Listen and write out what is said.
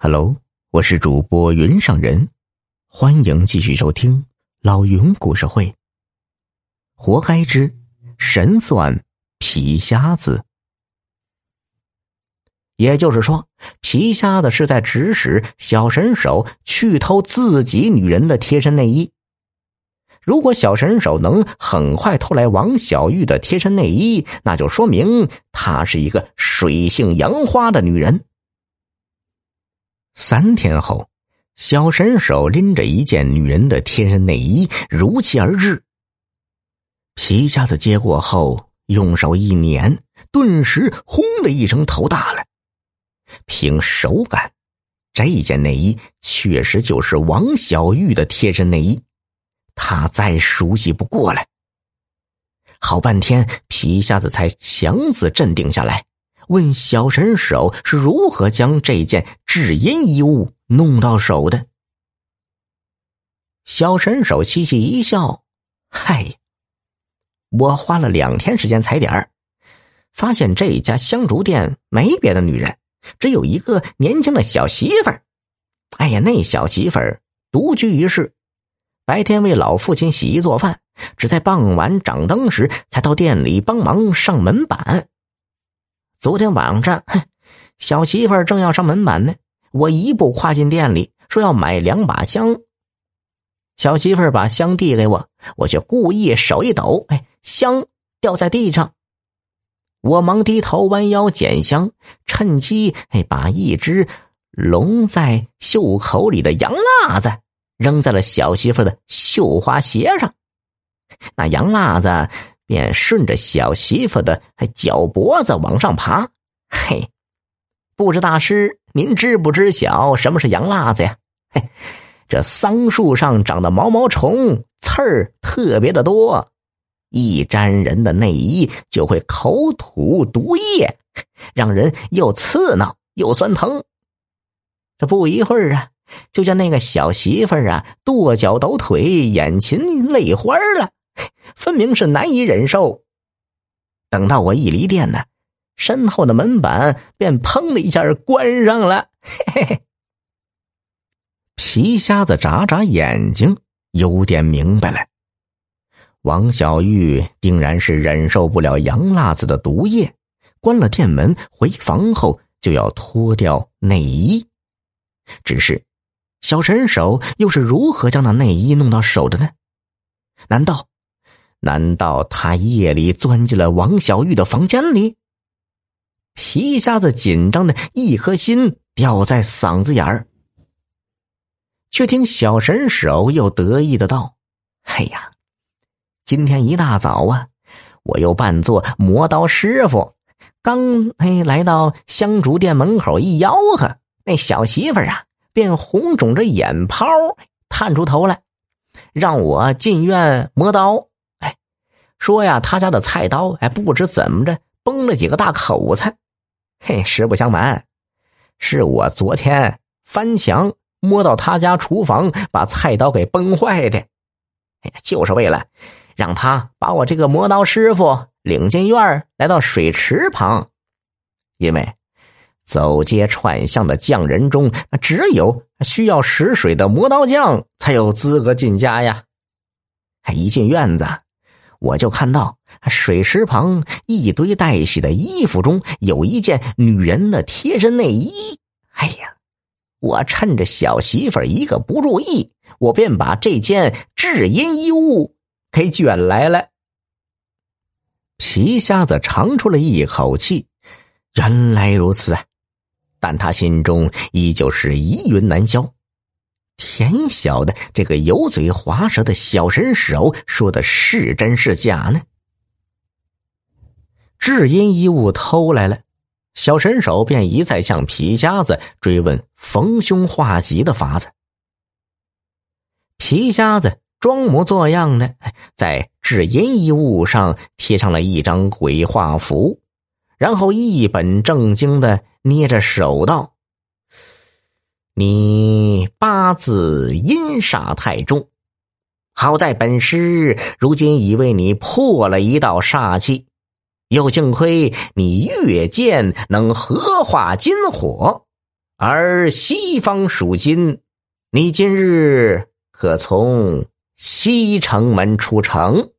Hello，我是主播云上人，欢迎继续收听老云故事会。活该之神算皮瞎子，也就是说，皮瞎子是在指使小神手去偷自己女人的贴身内衣。如果小神手能很快偷来王小玉的贴身内衣，那就说明她是一个水性杨花的女人。三天后，小神手拎着一件女人的贴身内衣如期而至。皮瞎子接过后，用手一捻，顿时轰的一声头大了。凭手感，这件内衣确实就是王小玉的贴身内衣，他再熟悉不过了。好半天，皮瞎子才强自镇定下来。问小神手是如何将这件至阴衣物弄到手的？小神手嘻嘻一笑：“嗨，我花了两天时间踩点儿，发现这家香烛店没别的女人，只有一个年轻的小媳妇儿。哎呀，那小媳妇儿独居一室，白天为老父亲洗衣做饭，只在傍晚掌灯时才到店里帮忙上门板。”昨天晚上，哼，小媳妇儿正要上门板呢，我一步跨进店里，说要买两把香。小媳妇儿把香递给我，我却故意手一抖，哎，香掉在地上。我忙低头弯腰捡香，趁机哎把一只笼在袖口里的洋蜡子扔在了小媳妇的绣花鞋上，那洋蜡子。便顺着小媳妇的脚脖子往上爬，嘿，不知大师您知不知晓什么是洋辣子呀？嘿，这桑树上长的毛毛虫刺儿特别的多，一沾人的内衣就会口吐毒液，让人又刺挠又酸疼。这不一会儿啊，就见那个小媳妇儿啊跺脚抖腿，眼噙泪花了。分明是难以忍受。等到我一离店呢，身后的门板便砰的一下关上了。嘿嘿。皮瞎子眨眨眼睛，有点明白了。王小玉定然是忍受不了洋辣子的毒液，关了店门，回房后就要脱掉内衣。只是，小神手又是如何将那内衣弄到手的呢？难道？难道他夜里钻进了王小玉的房间里？皮瞎子紧张的一颗心掉在嗓子眼儿，却听小神手又得意的道：“哎呀，今天一大早啊，我又扮作磨刀师傅，刚哎来到香烛店门口一吆喝，那小媳妇儿啊便红肿着眼泡探出头来，让我进院磨刀。”说呀，他家的菜刀哎，不知怎么着崩了几个大口子。嘿，实不相瞒，是我昨天翻墙摸到他家厨房，把菜刀给崩坏的。哎，就是为了让他把我这个磨刀师傅领进院来到水池旁，因为走街串巷的匠人中，只有需要使水的磨刀匠才有资格进家呀。一进院子。我就看到水池旁一堆待洗的衣服中有一件女人的贴身内衣。哎呀，我趁着小媳妇一个不注意，我便把这件至阴衣物给卷来了。皮瞎子长出了一口气，原来如此啊！但他心中依旧是疑云难消。天晓得这个油嘴滑舌的小神手说的是真是假呢？至阴衣物偷来了，小神手便一再向皮瞎子追问逢凶化吉的法子。皮瞎子装模作样的在至阴衣物上贴上了一张鬼画符，然后一本正经的捏着手道。你八字阴煞太重，好在本师如今已为你破了一道煞气，又幸亏你月剑能合化金火，而西方属金，你今日可从西城门出城？